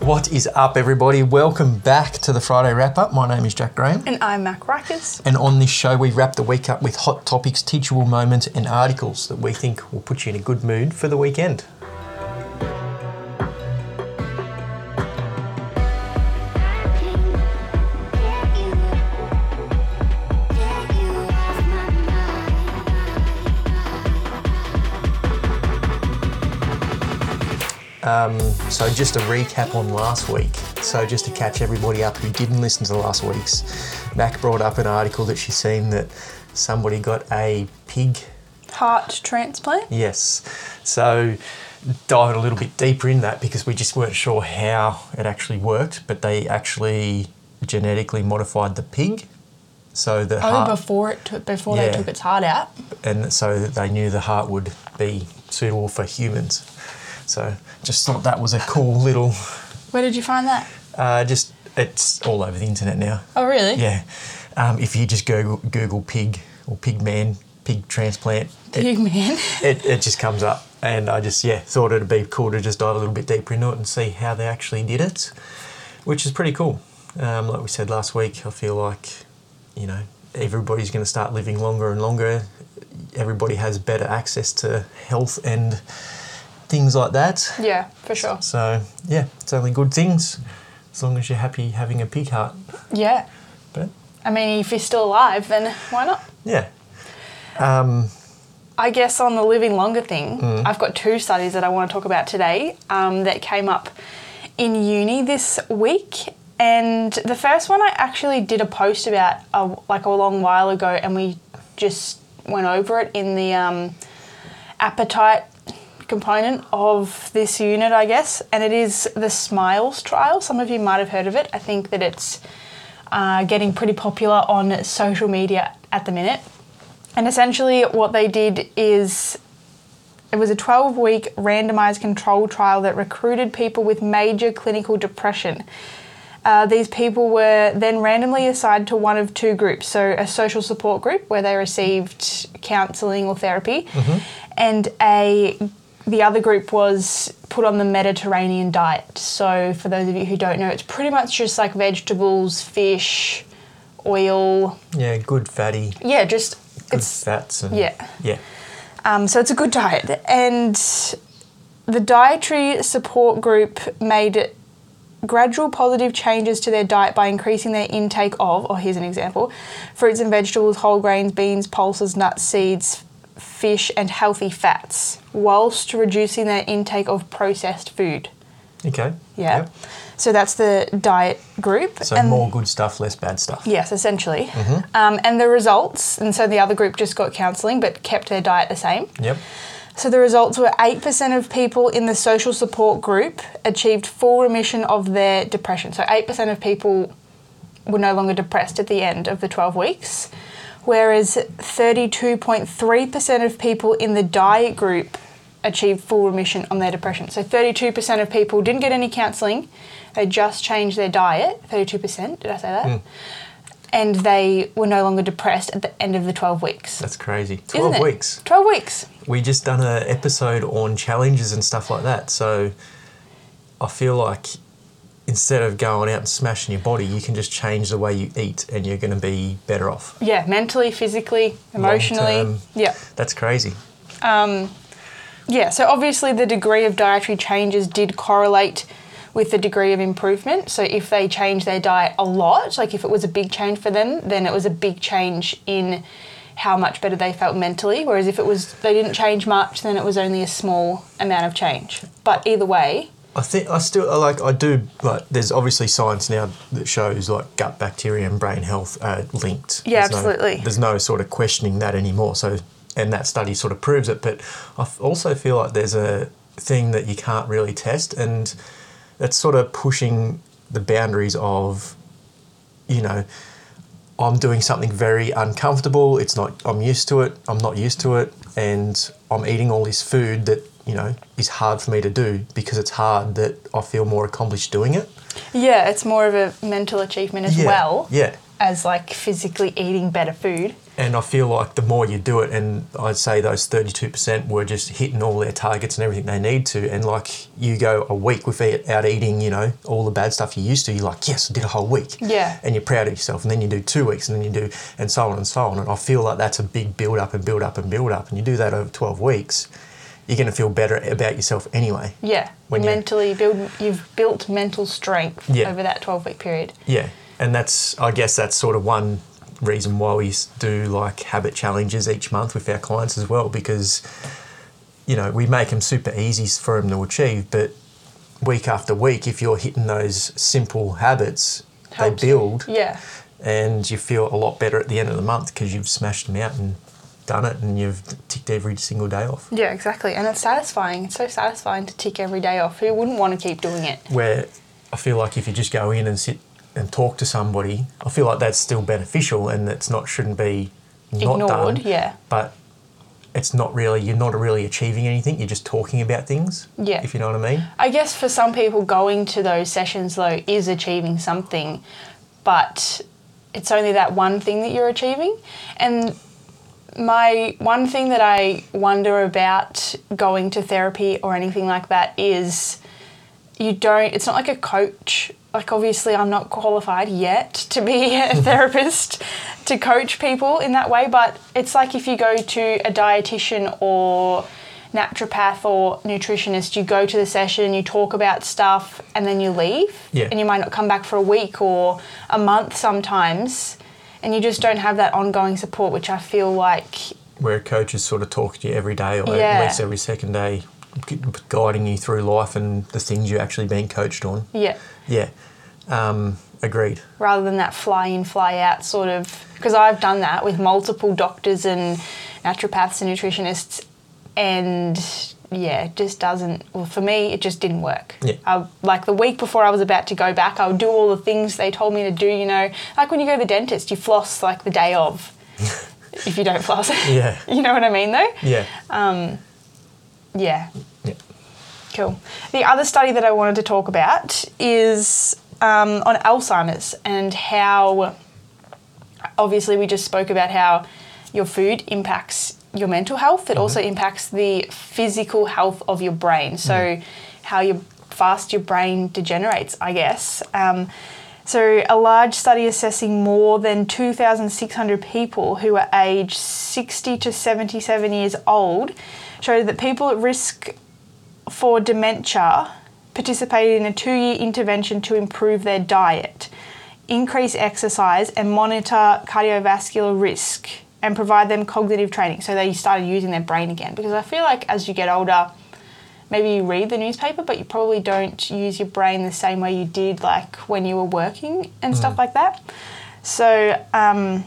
What is up, everybody? Welcome back to the Friday Wrap Up. My name is Jack Graham. And I'm Mac Rikers. And on this show, we wrap the week up with hot topics, teachable moments, and articles that we think will put you in a good mood for the weekend. So just a recap on last week. So just to catch everybody up who didn't listen to last week's, Mac brought up an article that she's seen that somebody got a pig. Heart transplant? Yes. So diving a little bit deeper in that because we just weren't sure how it actually worked, but they actually genetically modified the pig. So the Oh, heart, before it took, before Yeah. they took its heart out. and so they knew the heart would be suitable for humans. So just thought that was a cool little Where did you find that? Uh, just it's all over the internet now. Oh, really? Yeah, um, if you just Google Google pig or pig man, pig transplant, it, Pig man. it, it just comes up. And I just yeah thought it'd be cool to just dive a little bit deeper into it and see how they actually did it, which is pretty cool. Um, like we said last week, I feel like you know everybody's going to start living longer and longer. Everybody has better access to health and things like that. yeah, for sure. So yeah, it's only good things as long as you're happy having a pig heart. Yeah. But I mean, if you're still alive, then why not? yeah, um, I guess on the living longer thing, Mm. I've got two studies that I want to talk about today um, that came up in uni this week. And the first one I actually did a post about a, like a long while ago, and we just went over it in the um, appetite component of this unit, I guess. And it is the SMILES trial. Some of you might have heard of it. I think that it's uh, getting pretty popular on social media at the minute. And essentially, what they did is it was a 12 week randomized control trial that recruited people with major clinical depression. Uh, these people were then randomly assigned to one of two groups so a social support group where they received counselling or therapy, and a the other group was put on the Mediterranean diet. So, for those of you who don't know, it's pretty much just like vegetables, fish, oil. yeah, good fatty, Yeah, just good it's fats, and yeah. yeah, um, so it's a good diet. And the dietary support group made gradual positive changes to their diet by increasing their intake of, or here's an example, fruits and vegetables, whole grains, beans, pulses, nuts, seeds, fish, and healthy fats, whilst reducing their intake of processed food. okay, Yeah. Yep. So that's the diet group. So And- more good stuff, less bad stuff. Yes, essentially. Um, and the results, and so the other group just got counselling but kept their diet the same. Yep. So the results were 8% of people in the social support group achieved full remission of their depression. So 8% of people were no longer depressed at the end of the 12 weeks, whereas 32.3% of people in the diet group achieved full remission on their depression. So 32% of people didn't get any counselling, they just changed their diet. 32%, did I say that? Mm. And they were no longer depressed at the end of the 12 weeks. That's crazy. Isn't Twelve it? weeks. 12 weeks. We just done an episode on challenges and stuff like that. So I feel like instead of going out and smashing your body, you can just change the way you eat, and you're going to be better off. Yeah, mentally, physically, emotionally. Long-term. Yeah. That's crazy. Um, yeah, so obviously the degree of dietary changes did correlate with the degree of improvement. So if they changed their diet a lot, like if it was a big change for them, then it was a big change in how much better they felt mentally. Whereas if it was they didn't change much, then it was only a small amount of change. But either way, I think I still I like I do like there's obviously science now that shows like gut bacteria and brain health are linked. Yeah, There's no- absolutely. there's no sort of questioning that anymore. So and that study sort of proves it. But I f- also feel like there's a thing that you can't really test, and it's sort of pushing the boundaries of, you know, I'm doing something very uncomfortable. It's not. I'm used to it. I'm not used to it, and I'm eating all this food that you know is hard for me to do because it's hard that I feel more accomplished doing it. yeah, it's more of a mental achievement as Yeah, well Yeah. as like physically eating better food. and I feel like the more you do it, and I'd say those 32% were just hitting all their targets and everything they need to. And like you go a week without eating, you know, all the bad stuff you used to, you're like, yes, I did a whole week. Yeah. And you're proud of yourself. And then you do two weeks and then you do, and so on and so on. And I feel like that's a big build up and build up and build up. And you do that over 12 weeks, you're going to feel better about yourself anyway. Yeah. When mentally build you've built mental strength Yeah. over that 12 week period. Yeah, and that's I guess that's sort of one reason why we do like habit challenges each month with our clients as well because you know we make them super easy for them to achieve, but week after week, if you're hitting those simple habits, Helps. they build, Yeah. and you feel a lot better at the end of the month because you've smashed them out and done it, and you've ticked every single day off. Yeah, exactly. And it's satisfying. It's so satisfying to tick every day off. Who wouldn't want to keep doing it? where I feel like if you just go in and sit and talk to somebody, I feel like that's still beneficial and it's not shouldn't be not Ignored, done. yeah. But it's not really you're not really achieving anything. You're just talking about things. Yeah. If you know what I mean. I guess for some people, going to those sessions though is achieving something, but it's only that one thing that you're achieving. And my one thing that I wonder about going to therapy or anything like that is you don't, it's not like a coach. Like, obviously, I'm not qualified yet to be a therapist to coach people in that way, but it's like if you go to a dietitian or naturopath or nutritionist, you go to the session, you talk about stuff, and then you leave. Yeah. And you might not come back for a week or a month sometimes, and you just don't have that ongoing support, which I feel like Where a coach is sort of talking to you every day or Yeah. at least every second day, guiding you through life and the things you're actually being coached on. yeah, Yeah. Um, agreed. rather than that fly in, fly out sort of. Because I've done that with multiple doctors and naturopaths and nutritionists, and yeah, it just doesn't. Well, for me, it just didn't work. Yeah. I, like the week before I was about to go back, I would do all the things they told me to do. You know, like when you go to the dentist, you floss like the day of. if you don't floss, Yeah. you know what I mean, though. Yeah. Yeah, yeah. Cool. The other study that I wanted to talk about is um, on Alzheimer's and how, obviously, we just spoke about how your food impacts your mental health. It also impacts the physical health of your brain. So, how your fast your brain degenerates, I guess. Um, so, a large study assessing more than 2,600 people who are aged 60 to 77 years old showed that people at risk for dementia participated in a two year intervention to improve their diet, increase exercise, and monitor cardiovascular risk and provide them cognitive training. So they started using their brain again. Because I feel like as you get older, maybe you read the newspaper, but you probably don't use your brain the same way you did like when you were working and stuff like that. So, um,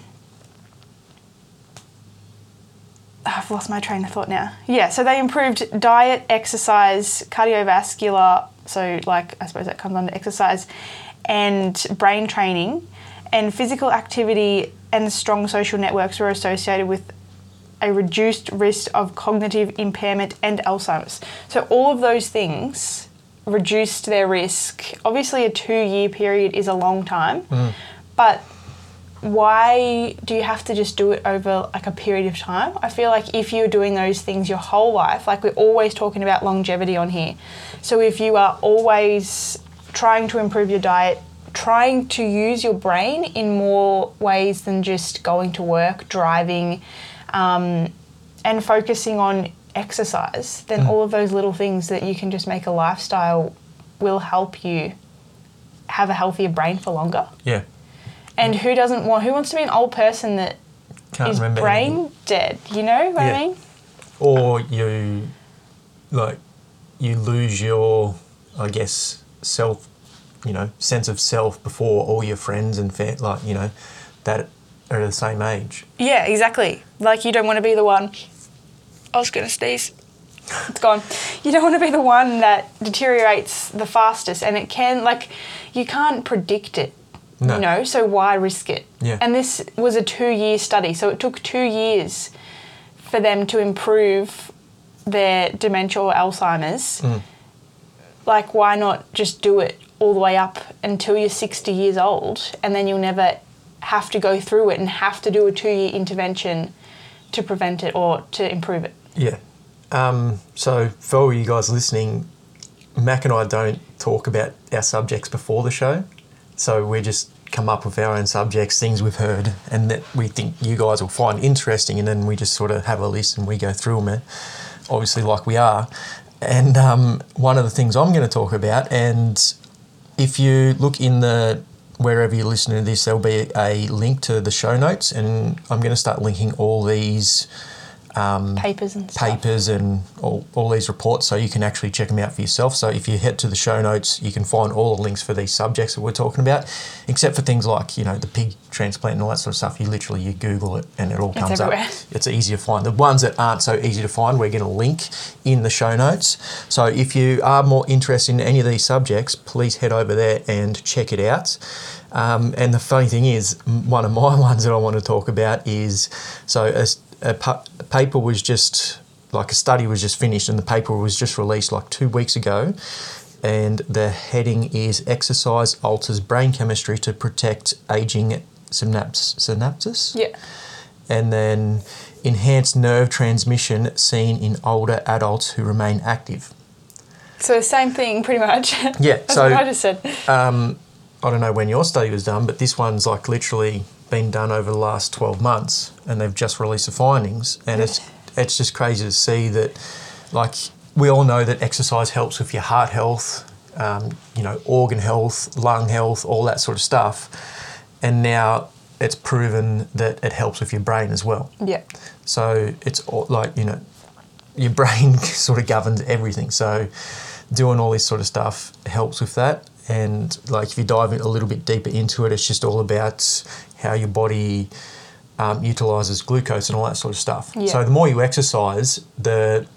I've lost my train of thought now. Yeah, so they improved diet, exercise, cardiovascular, so like I suppose that comes under exercise, and brain training, and physical activity and strong social networks were associated with a reduced risk of cognitive impairment and Alzheimer's. So all of those things reduced their risk. Obviously, a two-year period is a long time, mm-hmm. but why do you have to just do it over like a period of time? I feel like if you're doing those things your whole life, like we're always talking about longevity on here. So if you are always trying to improve your diet, trying to use your brain in more ways than just going to work, driving, um, and focusing on exercise, then all of those little things that you can just make a lifestyle will help you have a healthier brain for longer. Yeah. And who doesn't want? Who wants to be an old person that Can't is remember brain anything. dead? You know what Yeah. I mean? or you like you lose your i guess self you know sense of self before all your friends and fa- like you know that are the same age Yeah, exactly. Like you don't want to be the one. I was gonna sneeze. It's gone. You don't want to be the one that deteriorates the fastest, and it can like you can't predict it. No. You know, so why risk it? Yeah. And this was a two-year study, so it took two years for them to improve their dementia or Alzheimer's. Mm. Like, why not just do it all the way up until you're 60 years old, and then you'll never have to go through it and have to do a two year intervention to prevent it or to improve it. Yeah. Um, so for all you guys listening, Mac and I don't talk about our subjects before the show. So we just come up with our own subjects, things we've heard, and that we think you guys will find interesting, and then we just sort of have a list and we go through them, obviously, like we are. And um, one of the things I'm going to talk about, and if you look in the wherever you're listening to this, there'll be a link to the show notes, and I'm going to start linking all these um, Papers and stuff. papers and all, all these reports so you can actually check them out for yourself. So if you head to the show notes, you can find all the links for these subjects that we're talking about, except for things like, you know, the pig transplant and all that sort of stuff. You literally, you Google it and it all comes up. everywhere. It's easy to find. The ones that aren't so easy to find, we're going to link in the show notes. So if you are more interested in any of these subjects, please head over there and check it out. Um, and the funny thing is, one of my ones that I want to talk about is so a, pa- paper was just like a study was just finished, and the paper was just released like two weeks ago. And the heading is Exercise Alters Brain Chemistry to Protect Aging Synaps- Synapses Yeah. and then enhanced nerve transmission seen in older adults who remain active. So the same thing, pretty much. Yeah, That's so- what I just said. Um, I don't know when your study was done, but this one's like literally been done over the last 12 months and they've just released the findings. And it's, it's just crazy to see that, like, we all know that exercise helps with your heart health, um, you know, organ health, lung health, all that sort of stuff. And now it's proven that it helps with your brain as well. Yeah. So it's all, like, you know, your brain sort of governs everything. So doing all this sort of stuff helps with that. And like if you dive a little bit deeper into it, it's just all about how your body um, utilizes glucose and all that sort of stuff. Yeah. So the more you exercise, the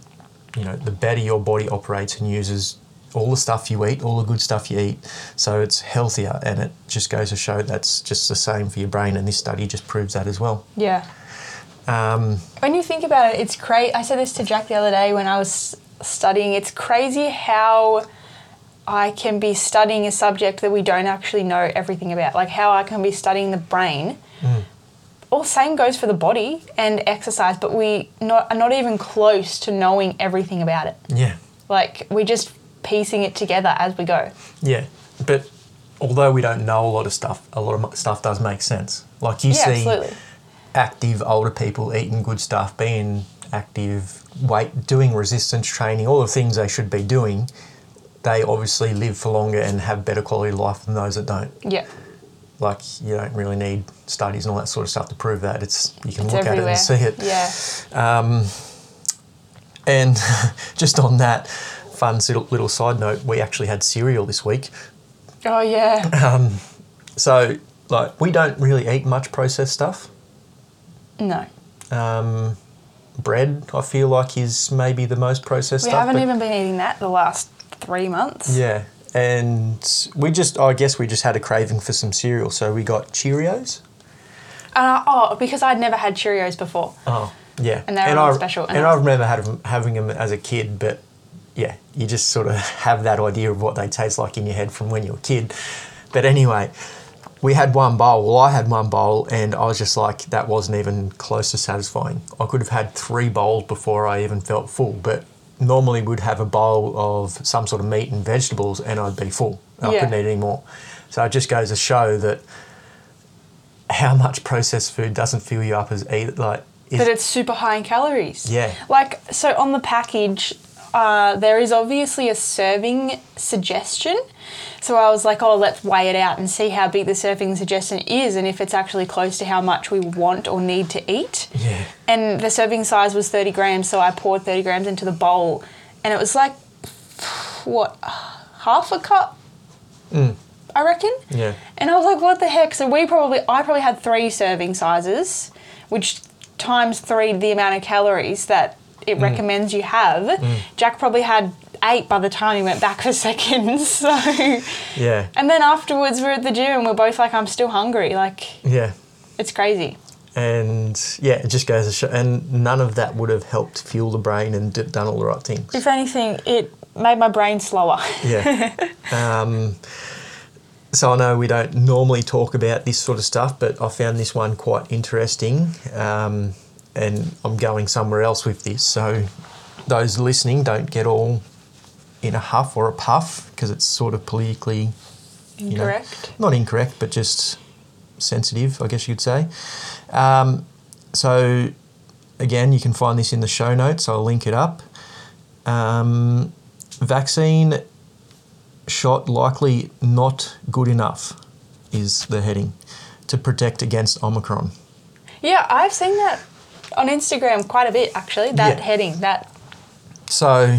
you know the better your body operates and uses all the stuff you eat, all the good stuff you eat. So it's healthier, and it just goes to show that's just the same for your brain. And this study just proves that as well. Yeah. Um, When you think about it, it's crazy. I said this to Jack the other day when I was studying. It's crazy how I can be studying a subject that we don't actually know everything about. Like how I can be studying the brain. Hmm. All same goes for the body and exercise, but we not are not even close to knowing everything about it. yeah. Like we're just piecing it together as we go. Yeah, but although we don't know a lot of stuff, a lot of stuff does make sense. Like you yeah, see absolutely. active older people eating good stuff, being active, weight, doing resistance training, all the things they should be doing. They obviously live for longer and have better quality of life than those that don't. Yeah. Like you don't really need studies and all that sort of stuff to prove that. It's you can It's look everywhere. at it and see it. Yeah. Um, and just on that fun little, side note, we actually had cereal this week. Oh yeah. So, like, we don't really eat much processed stuff. No. Um, bread, I feel like, is maybe the most processed We stuff. haven't even been eating that the last three months. Yeah, and we just, I guess, we just had a craving for some cereal, so we got Cheerios. Uh, oh, because I'd never had Cheerios before. Oh, yeah, And they were on I, special, and And, I I remember had, having them as a kid, but yeah, you just sort of have that idea of what they taste like in your head from when you were a kid. But anyway, we had one bowl. Well, I had one bowl, and I was just like, that wasn't even close to satisfying. I could have had three bowls before I even felt full, but normally we'd have a bowl of some sort of meat and vegetables, and I'd be full. I Yeah. couldn't eat any more. So it just goes to show that how much processed food doesn't fill you up as eat like. But it's super high in calories. Yeah. Like, so on the package, uh, there is obviously a serving suggestion. So I was like, oh, let's weigh it out and see how big the serving suggestion is and if it's actually close to how much we want or need to eat. Yeah. And the serving size was 30 grams, so I poured 30 grams into the bowl. And it was like, what, half a cup? I reckon. Yeah. And I was like, what the heck? So we probably, I probably had three serving sizes, which times three the amount of calories that it recommends you have. Jack probably had eight by the time he went back for seconds. So, Yeah. and then afterwards we're at the gym and we're both like, I'm still hungry. Like, Yeah. it's crazy. And yeah, it just goes to show. And none of that would have helped fuel the brain and d- done all the right things. If anything, it made my brain slower. Yeah. um, so I know we don't normally talk about this sort of stuff, but I found this one quite interesting, um, and I'm going somewhere else with this. So those listening don't get all in a huff or a puff because it's sort of politically you know, Incorrect. not incorrect, but just sensitive, I guess you'd say. Um, so, again, you can find this in the show notes. I'll link it up. Um, vaccine shot likely not good enough is the heading to protect against Omicron. Yeah, I've seen that on Instagram quite a bit actually. That Yeah. heading, that So,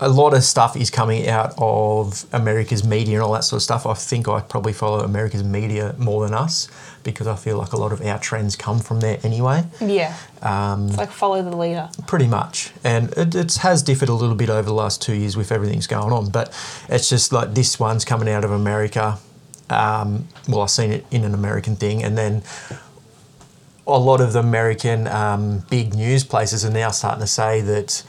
a lot of stuff is coming out of America's media and all that sort of stuff. I think I probably follow America's media more than us because I feel like a lot of our trends come from there anyway. yeah, Um, it's like follow the leader. Pretty much. And it, it has differed a little bit over the last two years with everything's going on. But it's just like this one's coming out of America. Um, well, I've seen it in an American thing. And then a lot of the American um, big news places are now starting to say that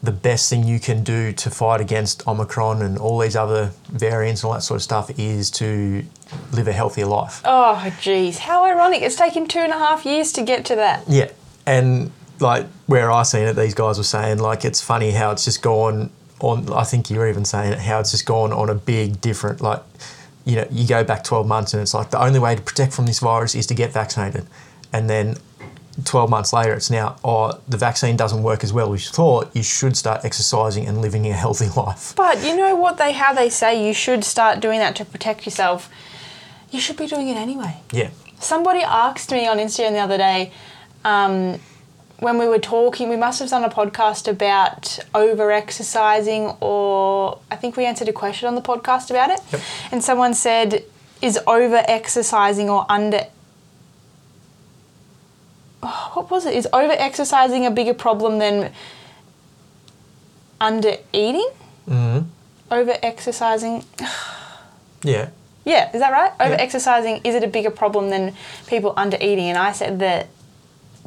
the best thing you can do to fight against Omicron and all these other variants and all that sort of stuff is to live a healthier life. Oh, geez, how ironic! It's taken two and a half years to get to that. Yeah, and like where I seen it, these guys were saying like it's funny how it's just gone on. I think you were even saying it how it's just gone on a big different like. You know, you go back 12 months and it's like the only way to protect from this virus is to get vaccinated. And then 12 months later, it's now, oh, the vaccine doesn't work as well as you thought. You should start exercising and living a healthy life. But you know what they how they say you should start doing that to protect yourself. You should be doing it anyway. Yeah. Somebody asked me on Instagram the other day um, when we were talking. We must have done a podcast about over exercising, or I think we answered a question on the podcast about it. Yep. And someone said, "Is over exercising or under?" Oh, what was it? Is over exercising a bigger problem than under eating? hmm Over exercising. Yeah. Yeah, is that right? Over Yeah. exercising, is it a bigger problem than people under eating? And I said that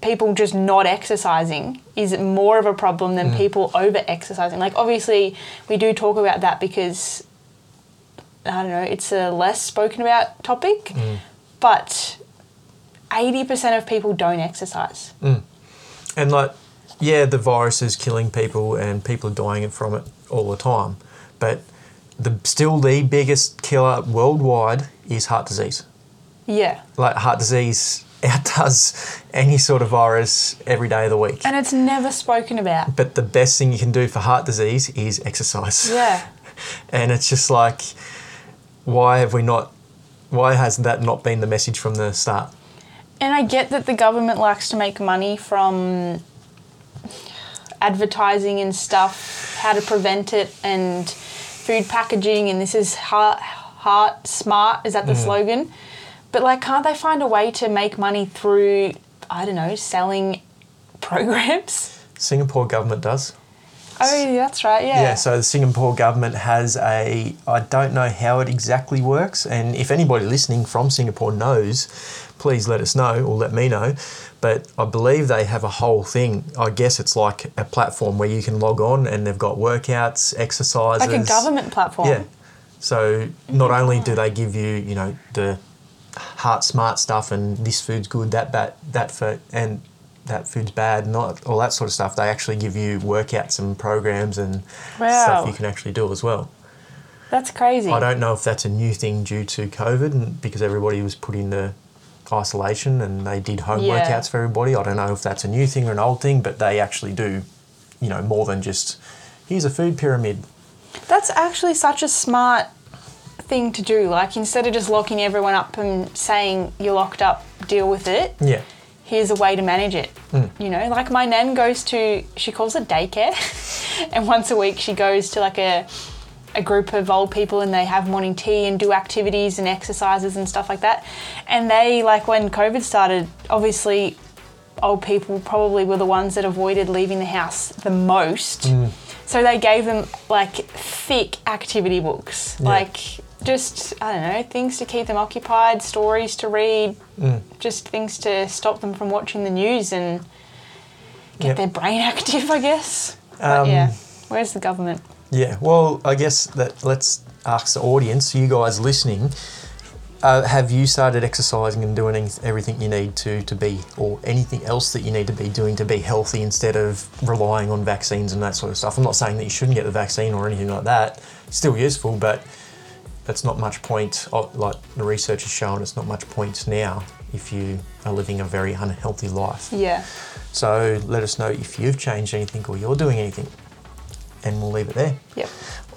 people just not exercising is more of a problem Mm. than people over exercising. Like, obviously, we do talk about that because, I don't know, it's a less spoken about topic, Mm. but 80% of people don't exercise. Mm. And like, yeah, the virus is killing people and people are dying from it all the time. But the still the biggest killer worldwide is heart disease. Yeah. Like heart disease outdoes any sort of virus every day of the week. And it's never spoken about. But the best thing you can do for heart disease is exercise. Yeah. And it's just like, why have we not? Why has that not been the message from the start? And I get that the government likes to make money from advertising and stuff, how to prevent it, and food packaging, and this is heart, heart smart. Is that the mm-hmm. slogan? But like, can't they find a way to make money through, I don't know, selling programs? Singapore government does. Oh, that's right. Yeah. Yeah, so the Singapore government has a, I don't know how it exactly works, and if anybody listening from Singapore knows, please let us know or let me know. But I believe they have a whole thing. I guess it's like a platform where you can log on and they've got workouts, exercises. like a government platform. Yeah. So not mm-hmm. only do they give you, you know, the heart smart stuff and this food's good, that bad, that for and that food's bad, not all that sort of stuff. They actually give you workouts and programs and Wow. stuff you can actually do as well. That's crazy. I don't know if that's a new thing due to COVID and because everybody was put into isolation and they did home Yeah. workouts for everybody. I don't know if that's a new thing or an old thing, but they actually do, you know, more than just here's a food pyramid. That's actually such a smart thing to do. Like instead of just locking everyone up and saying you're locked up, deal with it. Yeah. Here's a way to manage it. Hmm. You know, like my nan goes to she calls it daycare, and once a week she goes to like a a group of old people and they have morning tea and do activities and exercises and stuff like that. And they like when COVID started, obviously old people probably were the ones that avoided leaving the house the most. So they gave them like thick activity books, Yeah. like just I don't know things to keep them occupied, stories to read, just things to stop them from watching the news and get Yep. their brain active, I guess. Um, yeah, where's the government? Yeah, well, I guess that let's ask the audience, you guys listening, uh, have you started exercising and doing everything you need to to be, or anything else that you need to be doing to be healthy instead of relying on vaccines and that sort of stuff? I'm not saying that you shouldn't get the vaccine or anything like that. It's still useful, but that's not much point. Like the research has shown, it's not much point now if you are living a very unhealthy life. Yeah. So let us know if you've changed anything or you're doing anything, and we'll leave it there. Yep.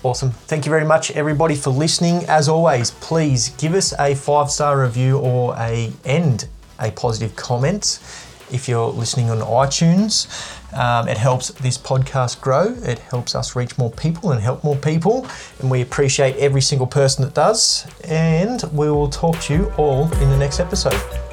Awesome. Thank you very much, everybody, for listening. As always, please give us a five star review or a end a positive comment if you're listening on iTunes. Um, it helps this podcast grow. It helps us reach more people and help more people. And we appreciate every single person that does. And we will talk to you all in the next episode.